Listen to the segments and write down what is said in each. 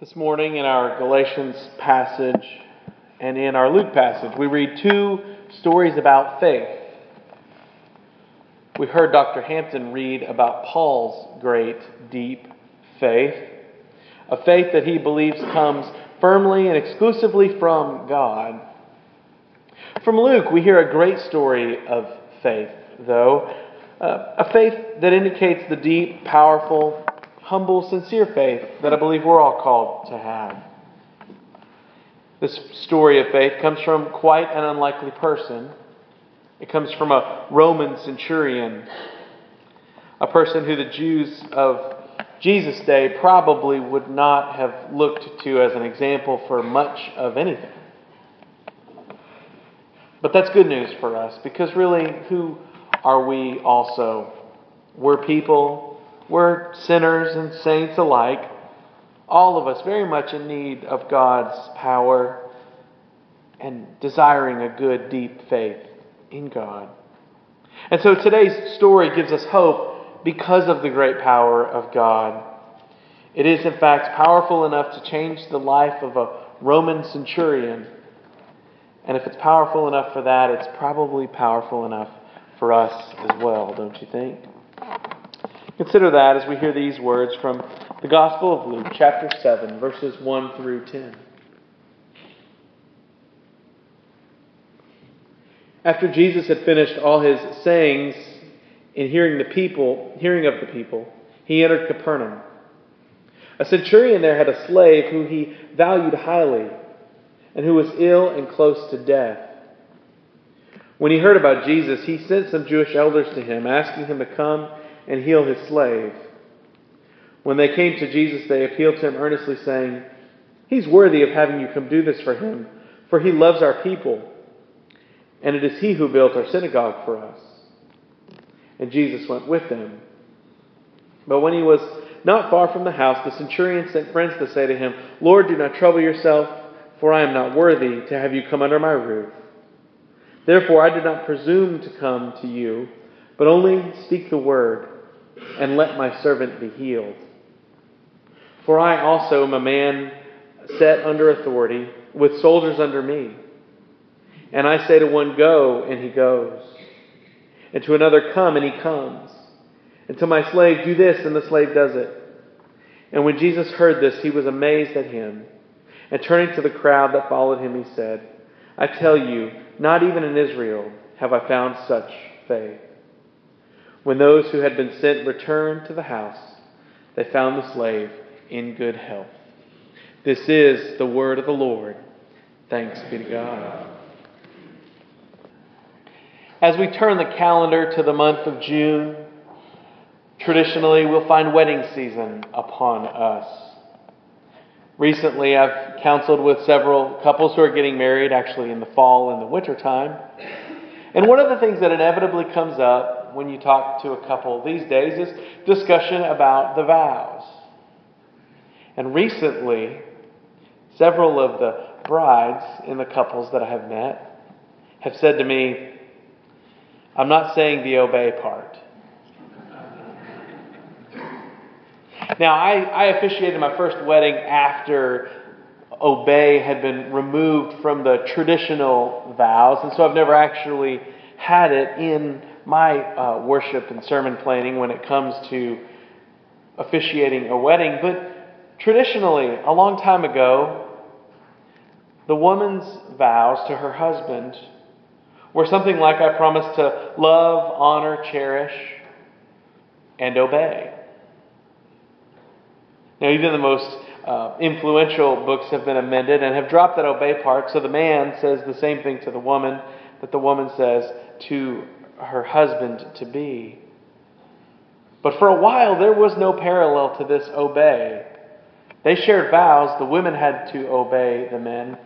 This morning in our Galatians passage and in our Luke passage, we read two stories about faith. We heard Dr. Hampton read about Paul's great, deep faith, a faith that he believes comes firmly and exclusively from God. From Luke, we hear a great story of faith, though, uh, a faith that indicates the deep, powerful, humble, sincere faith that I believe we're all called to have. This story of faith comes from quite an unlikely person. It comes from a Roman centurion, a person who the Jews of Jesus' day probably would not have looked to as an example for much of anything. But that's good news for us because really, who are we also? We're people we're sinners and saints alike, all of us very much in need of God's power and desiring a good, deep faith in God. And so today's story gives us hope because of the great power of God. It is, in fact, powerful enough to change the life of a Roman centurion. And if it's powerful enough for that, it's probably powerful enough for us as well, don't you think? Consider that as we hear these words from the Gospel of Luke, chapter 7, verses 1 through 10. After Jesus had finished all his sayings in hearing the people, hearing of the people, he entered Capernaum. A centurion there had a slave who he valued highly and who was ill and close to death. When he heard about Jesus, he sent some Jewish elders to him, asking him to come and heal his slave. When they came to Jesus, they appealed to him earnestly, saying, He's worthy of having you come do this for him, for he loves our people, and it is he who built our synagogue for us. And Jesus went with them. But when he was not far from the house, the centurion sent friends to say to him, Lord, do not trouble yourself, for I am not worthy to have you come under my roof. Therefore, I did not presume to come to you, but only speak the word and let my servant be healed. For I also am a man set under authority, with soldiers under me. And I say to one, Go, and he goes. And to another, Come, and he comes. And to my slave, Do this, and the slave does it. And when Jesus heard this, he was amazed at him. And turning to the crowd that followed him, he said, I tell you, not even in Israel have I found such faith. When those who had been sent returned to the house, they found the slave in good health. This is the word of the Lord. Thanks be to God. As we turn the calendar to the month of June, traditionally we'll find wedding season upon us. Recently, I've counseled with several couples who are getting married, actually in the fall and the winter time. And one of the things that inevitably comes up when you talk to a couple these days is discussion about the vows. And recently, several of the brides in the couples that I have met have said to me, I'm not saying the obey part. Now, I, I officiated my first wedding after obey had been removed from the traditional vows, and so I've never actually had it in my uh, worship and sermon planning when it comes to officiating a wedding. But traditionally, a long time ago, the woman's vows to her husband were something like I promise to love, honor, cherish, and obey. Now, even the most uh, influential books have been amended and have dropped that obey part, so the man says the same thing to the woman that the woman says to her husband to be. But for a while, there was no parallel to this obey. They shared vows. The women had to obey the men,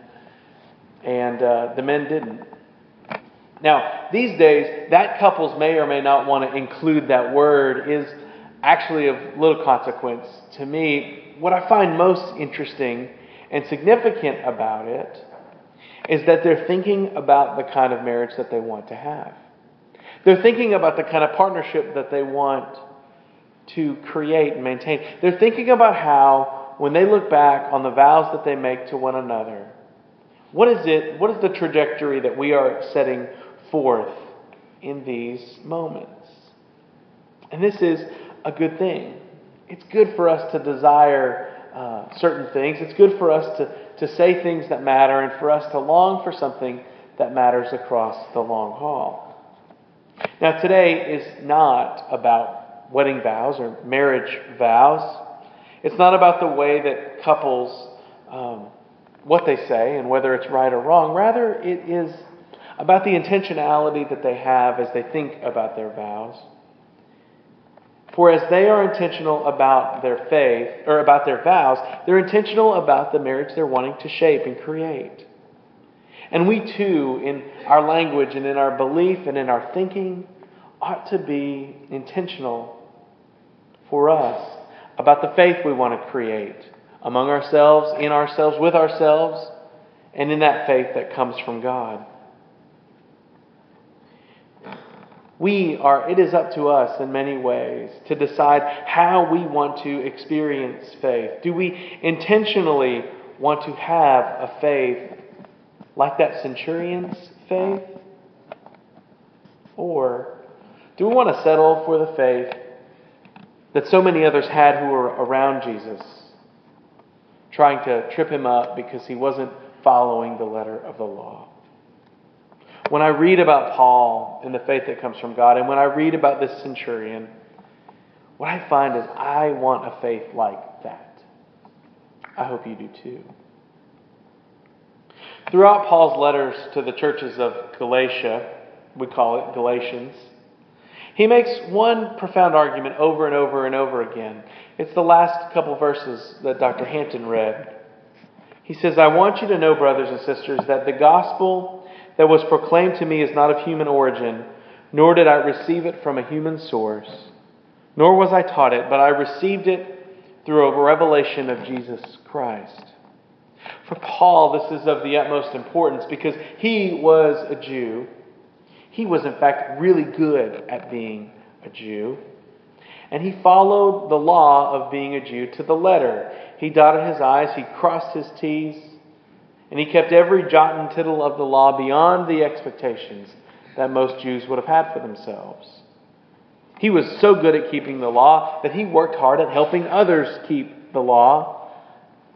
and uh, the men didn't. Now, these days, that couples may or may not want to include that word is actually of little consequence to me. What I find most interesting and significant about it is that they're thinking about the kind of marriage that they want to have. They're thinking about the kind of partnership that they want to create and maintain. They're thinking about how when they look back on the vows that they make to one another, what is it, what is the trajectory that we are setting forth in these moments? And this is a good thing. It's good for us to desire uh, certain things. It's good for us to, to say things that matter and for us to long for something that matters across the long haul. Now, today is not about wedding vows or marriage vows. It's not about the way that couples, um, what they say and whether it's right or wrong. Rather, it is about the intentionality that they have as they think about their vows. For as they are intentional about their faith, or about their vows, they're intentional about the marriage they're wanting to shape and create. And we too, in our language and in our belief and in our thinking, ought to be intentional for us about the faith we want to create among ourselves, in ourselves, with ourselves, and in that faith that comes from God. We are, it is up to us in many ways to decide how we want to experience faith. Do we intentionally want to have a faith like that centurion's faith? Or do we want to settle for the faith that so many others had who were around Jesus, trying to trip him up because he wasn't following the letter of the law? When I read about Paul and the faith that comes from God, and when I read about this centurion, what I find is I want a faith like that. I hope you do too. Throughout Paul's letters to the churches of Galatia, we call it Galatians, he makes one profound argument over and over and over again. It's the last couple verses that Dr. Hampton read. He says, I want you to know, brothers and sisters, that the gospel that was proclaimed to me is not of human origin, nor did I receive it from a human source, nor was I taught it, but I received it through a revelation of Jesus Christ. For Paul, this is of the utmost importance because he was a Jew. He was, in fact, really good at being a Jew. And he followed the law of being a Jew to the letter. He dotted his I's, he crossed his T's, and he kept every jot and tittle of the law beyond the expectations that most Jews would have had for themselves. He was so good at keeping the law that he worked hard at helping others keep the law.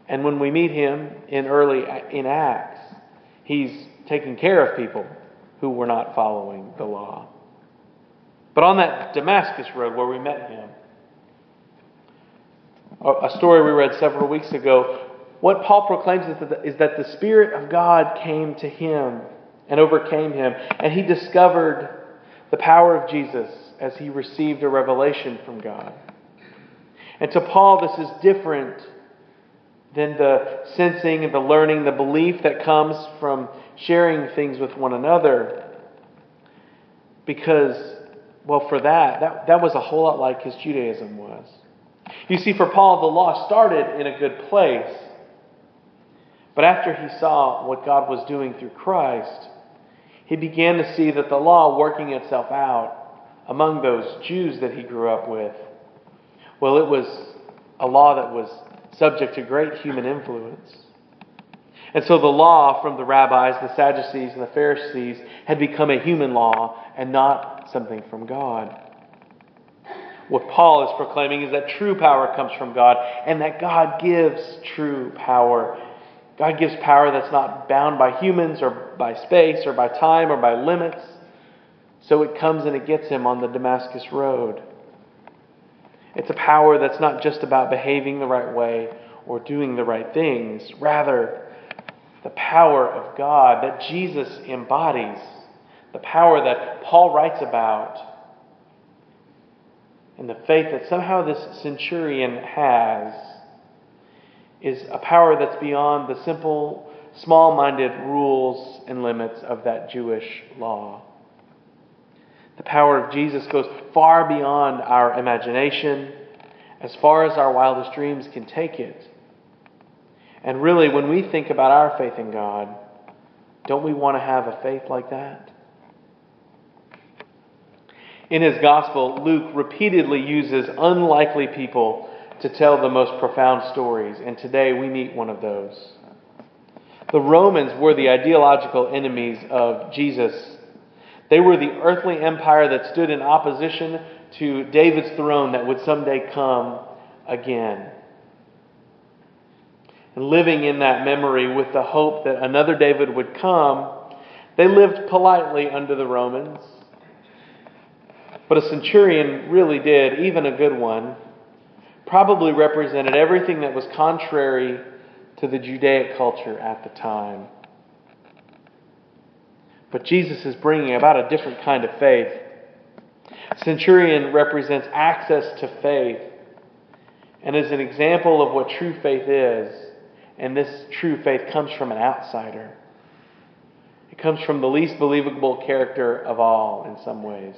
And when we meet him in early uh, in Acts, he's taking care of people who were not following the law. But on that Damascus road where we met him, a story we read several weeks ago what Paul proclaims is that, the, is that the Spirit of God came to him and overcame him, and he discovered the power of Jesus as he received a revelation from God. And to Paul, this is different than the sensing and the learning, the belief that comes from sharing things with one another. Because, well, for that, that, that was a whole lot like his Judaism was. You see, for Paul, the law started in a good place. But after he saw what God was doing through Christ, he began to see that the law working itself out among those Jews that he grew up with, well, it was a law that was subject to great human influence. And so the law from the rabbis, the Sadducees, and the Pharisees had become a human law and not something from God. What Paul is proclaiming is that true power comes from God and that God gives true power God gives power that's not bound by humans or by space or by time or by limits. So it comes and it gets him on the Damascus road. It's a power that's not just about behaving the right way or doing the right things. Rather, the power of God that Jesus embodies, the power that Paul writes about, and the faith that somehow this centurion has is a power that's beyond the simple, small minded rules and limits of that Jewish law. The power of Jesus goes far beyond our imagination, as far as our wildest dreams can take it. And really, when we think about our faith in God, don't we want to have a faith like that? In his gospel, Luke repeatedly uses unlikely people to tell the most profound stories, and today we meet one of those. The Romans were the ideological enemies of Jesus. They were the earthly empire that stood in opposition to David's throne that would someday come again. And living in that memory with the hope that another David would come, they lived politely under the Romans. But a centurion really did, even a good one, probably represented everything that was contrary to the Judaic culture at the time. But Jesus is bringing about a different kind of faith. Centurion represents access to faith and is an example of what true faith is. And this true faith comes from an outsider. It comes from the least believable character of all, in some ways.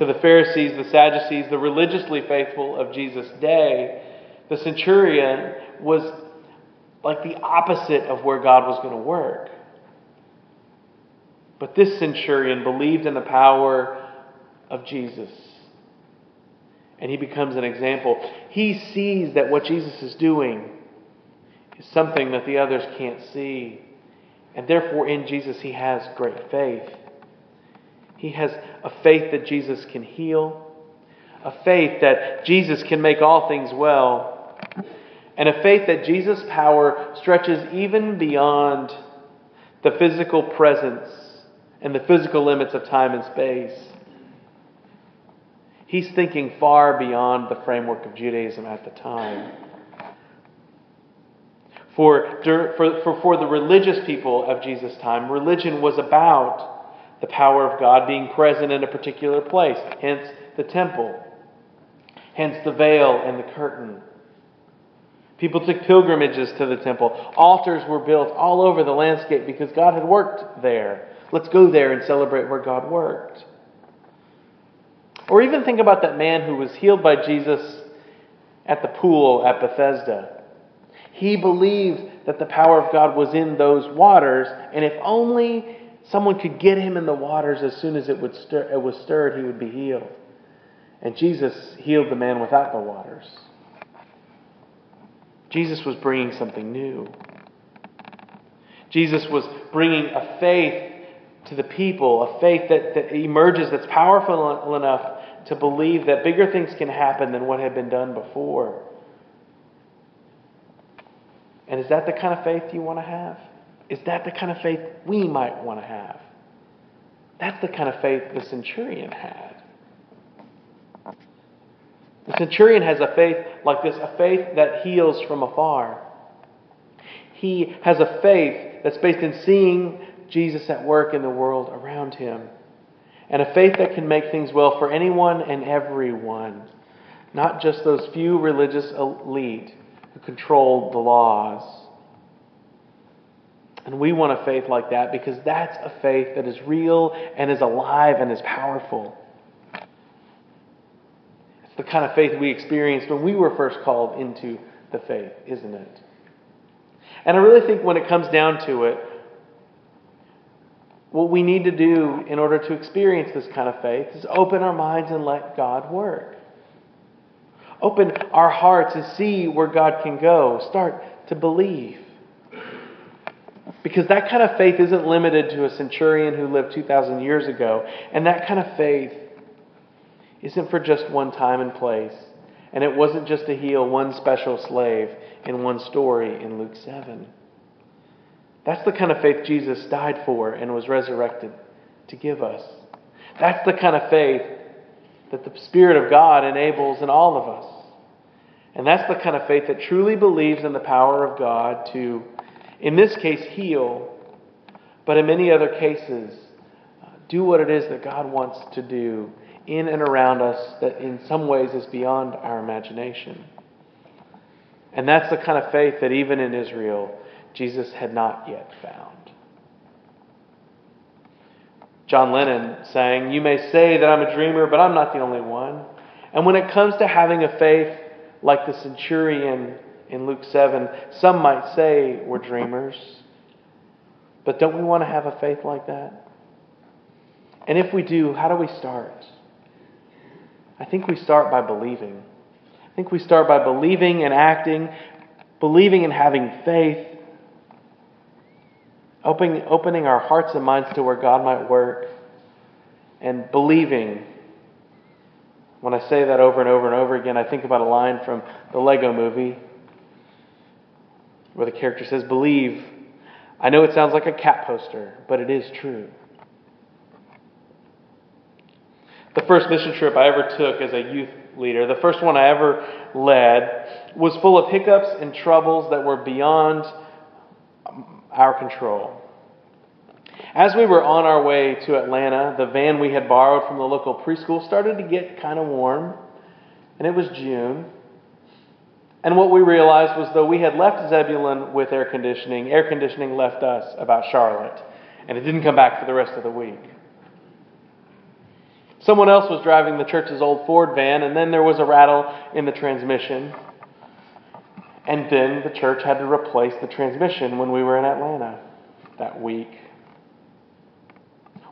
To the Pharisees, the Sadducees, the religiously faithful of Jesus' day, the centurion was like the opposite of where God was going to work. But this centurion believed in the power of Jesus. And he becomes an example. He sees that what Jesus is doing is something that the others can't see. And therefore, in Jesus, he has great faith. He has a faith that Jesus can heal, a faith that Jesus can make all things well, and a faith that Jesus' power stretches even beyond the physical presence and the physical limits of time and space. He's thinking far beyond the framework of Judaism at the time. For, for, for, for the religious people of Jesus' time, religion was about the power of God being present in a particular place, hence the temple, hence the veil and the curtain. People took pilgrimages to the temple. Altars were built all over the landscape because God had worked there. Let's go there and celebrate where God worked. Or even think about that man who was healed by Jesus at the pool at Bethesda. He believed that the power of God was in those waters, and if only someone could get him in the waters as soon as it, would stir, it was stirred, he would be healed. And Jesus healed the man without the waters. Jesus was bringing something new. Jesus was bringing a faith to the people, a faith that, that emerges that's powerful enough to believe that bigger things can happen than what had been done before. And is that the kind of faith you want to have? Is that the kind of faith we might want to have? That's the kind of faith the centurion had. The centurion has a faith like this, a faith that heals from afar. He has a faith that's based in seeing Jesus at work in the world around him, and a faith that can make things well for anyone and everyone, not just those few religious elite who controlled the laws. And we want a faith like that because that's a faith that is real and is alive and is powerful. It's the kind of faith we experienced when we were first called into the faith, isn't it? And I really think when it comes down to it, what we need to do in order to experience this kind of faith is open our minds and let God work. Open our hearts and see where God can go. Start to believe. Because that kind of faith isn't limited to a centurion who lived 2,000 years ago. And that kind of faith isn't for just one time and place. And it wasn't just to heal one special slave in one story in Luke 7. That's the kind of faith Jesus died for and was resurrected to give us. That's the kind of faith that the Spirit of God enables in all of us. And that's the kind of faith that truly believes in the power of God to, in this case, heal, but in many other cases, do what it is that God wants to do in and around us that in some ways is beyond our imagination. And that's the kind of faith that even in Israel, Jesus had not yet found. John Lennon saying, You may say that I'm a dreamer, but I'm not the only one. And when it comes to having a faith like the centurion in Luke 7, some might say we're dreamers. But don't we want to have a faith like that? And if we do, how do we start? I think we start by believing. I think we start by believing and acting, believing and having faith, opening, opening our hearts and minds to where God might work, and believing. When I say that over and over and over again, I think about a line from the Lego movie where the character says, Believe. I know it sounds like a cat poster, but it is true. The first mission trip I ever took as a youth leader, the first one I ever led, was full of hiccups and troubles that were beyond our control. As we were on our way to Atlanta, the van we had borrowed from the local preschool started to get kind of warm, and it was June. And what we realized was though we had left Zebulon with air conditioning, air conditioning left us about Charlotte, and it didn't come back for the rest of the week. Someone else was driving the church's old Ford van, and then there was a rattle in the transmission. And then the church had to replace the transmission when we were in Atlanta that week.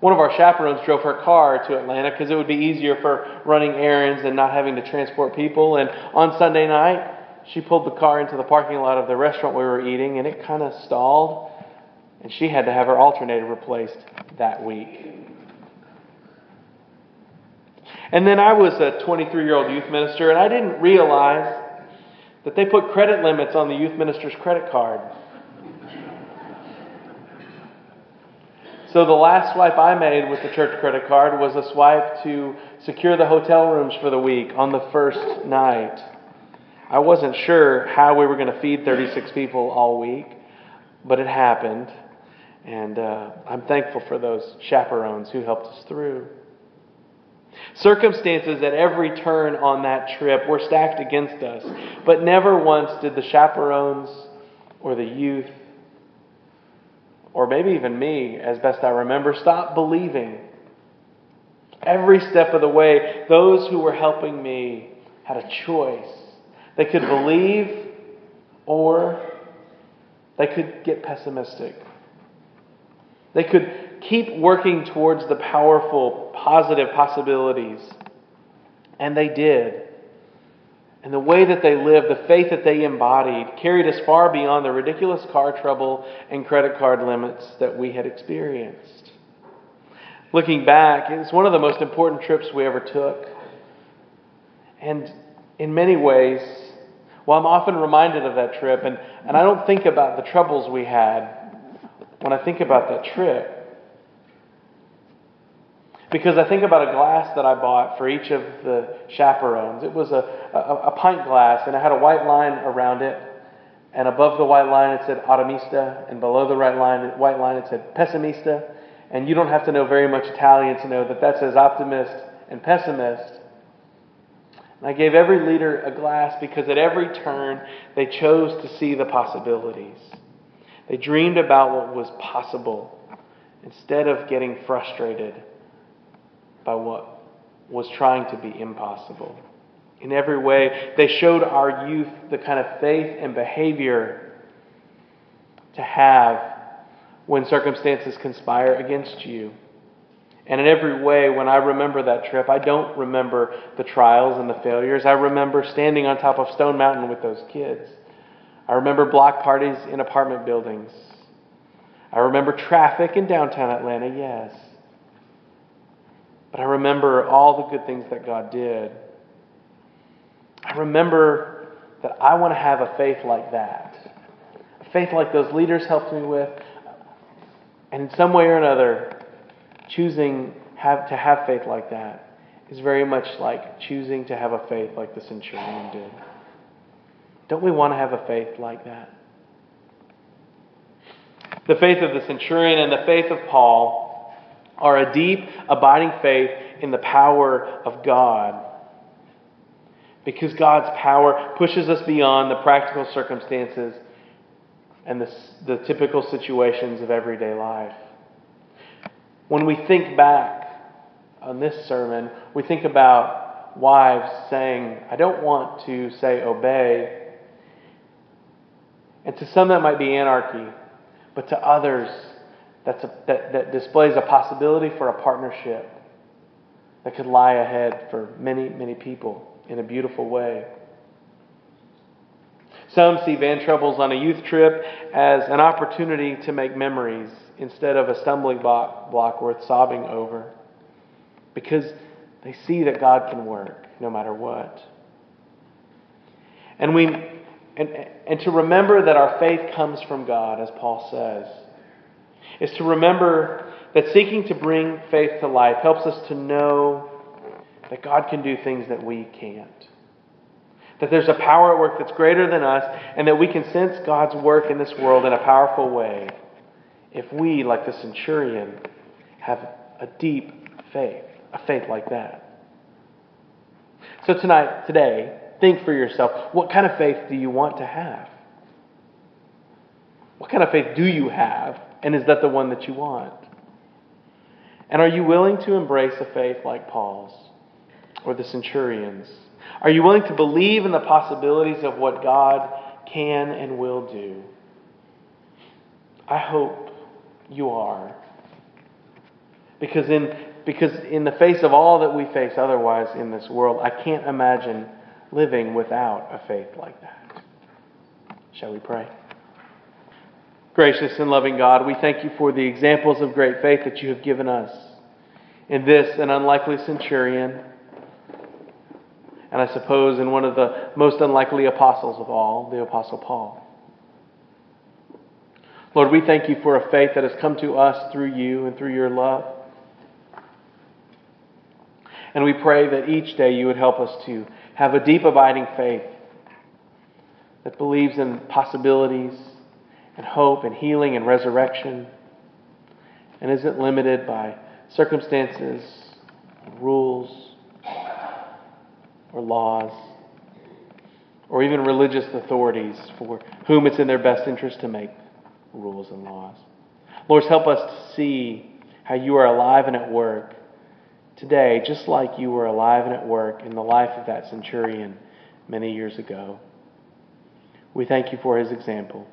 One of our chaperones drove her car to Atlanta because it would be easier for running errands and not having to transport people. And on Sunday night, she pulled the car into the parking lot of the restaurant we were eating, and it kind of stalled. And she had to have her alternator replaced that week. And then I was a 23 year old youth minister, and I didn't realize that they put credit limits on the youth minister's credit card. So the last swipe I made with the church credit card was a swipe to secure the hotel rooms for the week on the first night. I wasn't sure how we were going to feed 36 people all week, but it happened. And uh, I'm thankful for those chaperones who helped us through. Circumstances at every turn on that trip were stacked against us, but never once did the chaperones or the youth, or maybe even me, as best I remember, stop believing. Every step of the way, those who were helping me had a choice. They could believe or they could get pessimistic. They could keep working towards the powerful, positive possibilities. And they did. And the way that they lived, the faith that they embodied, carried us far beyond the ridiculous car trouble and credit card limits that we had experienced. Looking back, it's one of the most important trips we ever took. And in many ways, well, I'm often reminded of that trip, and, and I don't think about the troubles we had when I think about that trip. Because I think about a glass that I bought for each of the chaperones. It was a, a, a pint glass, and it had a white line around it. And above the white line, it said Ottimista, and below the right line, white line, it said Pessimista. And you don't have to know very much Italian to know that that says optimist and pessimist. And I gave every leader a glass because at every turn, they chose to see the possibilities. They dreamed about what was possible instead of getting frustrated by what was trying to be impossible. In every way, they showed our youth the kind of faith and behavior to have when circumstances conspire against you. And in every way, when I remember that trip, I don't remember the trials and the failures. I remember standing on top of Stone Mountain with those kids. I remember block parties in apartment buildings. I remember traffic in downtown Atlanta, yes. But I remember all the good things that God did. I remember that I want to have a faith like that. A faith like those leaders helped me with. And in some way or another, choosing have, to have faith like that is very much like choosing to have a faith like the centurion did. Don't we want to have a faith like that? The faith of the centurion and the faith of Paul are a deep, abiding faith in the power of God. Because God's power pushes us beyond the practical circumstances and the, the typical situations of everyday life. When we think back on this sermon, we think about wives saying, I don't want to say obey. And to some, that might be anarchy, but to others, that's a, that, that displays a possibility for a partnership that could lie ahead for many, many people in a beautiful way. Some see Van Troubles on a youth trip as an opportunity to make memories instead of a stumbling block, worth sobbing over because they see that God can work no matter what. And we and, and to remember that our faith comes from God, as Paul says, is to remember that seeking to bring faith to life helps us to know that God can do things that we can't. That there's a power at work that's greater than us, and that we can sense God's work in this world in a powerful way if we, like the centurion, have a deep faith, a faith like that. So tonight, today, think for yourself what kind of faith do you want to have? What kind of faith do you have? And is that the one that you want? And are you willing to embrace a faith like Paul's or the centurion's? Are you willing to believe in the possibilities of what God can and will do? I hope you are. Because in, because in the face of all that we face otherwise in this world, I can't imagine living without a faith like that. Shall we pray? Gracious and loving God, we thank you for the examples of great faith that you have given us in this, an unlikely centurion, and I suppose in one of the most unlikely apostles of all, the Apostle Paul. Lord, we thank you for a faith that has come to us through you and through your love. And we pray that each day you would help us to have a deep, abiding faith that believes in possibilities and hope and healing and resurrection and isn't limited by circumstances, rules, or laws, or even religious authorities for whom it's in their best interest to make rules and laws. Lord, help us to see how you are alive and at work today, just like you were alive and at work in the life of that centurion many years ago. We thank you for his example,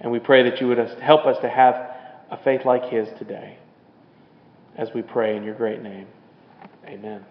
and we pray that you would help us to have a faith like his today as we pray in your great name. Amen.